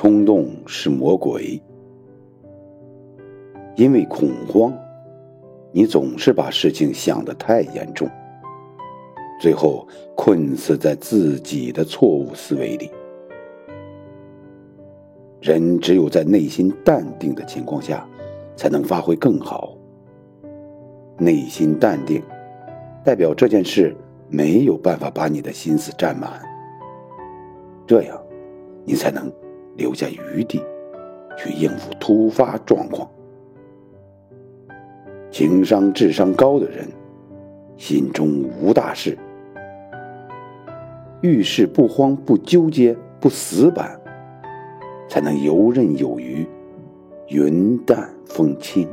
冲动是魔鬼，因为恐慌，你总是把事情想得太严重，最后困死在自己的错误思维里。人只有在内心淡定的情况下，才能发挥更好。内心淡定，代表这件事没有办法把你的心思占满，这样，你才能留下余地，去应付突发状况。情商、智商高的人，心中无大事，遇事不慌、不纠结、不死板。才能游刃有余，云淡风轻。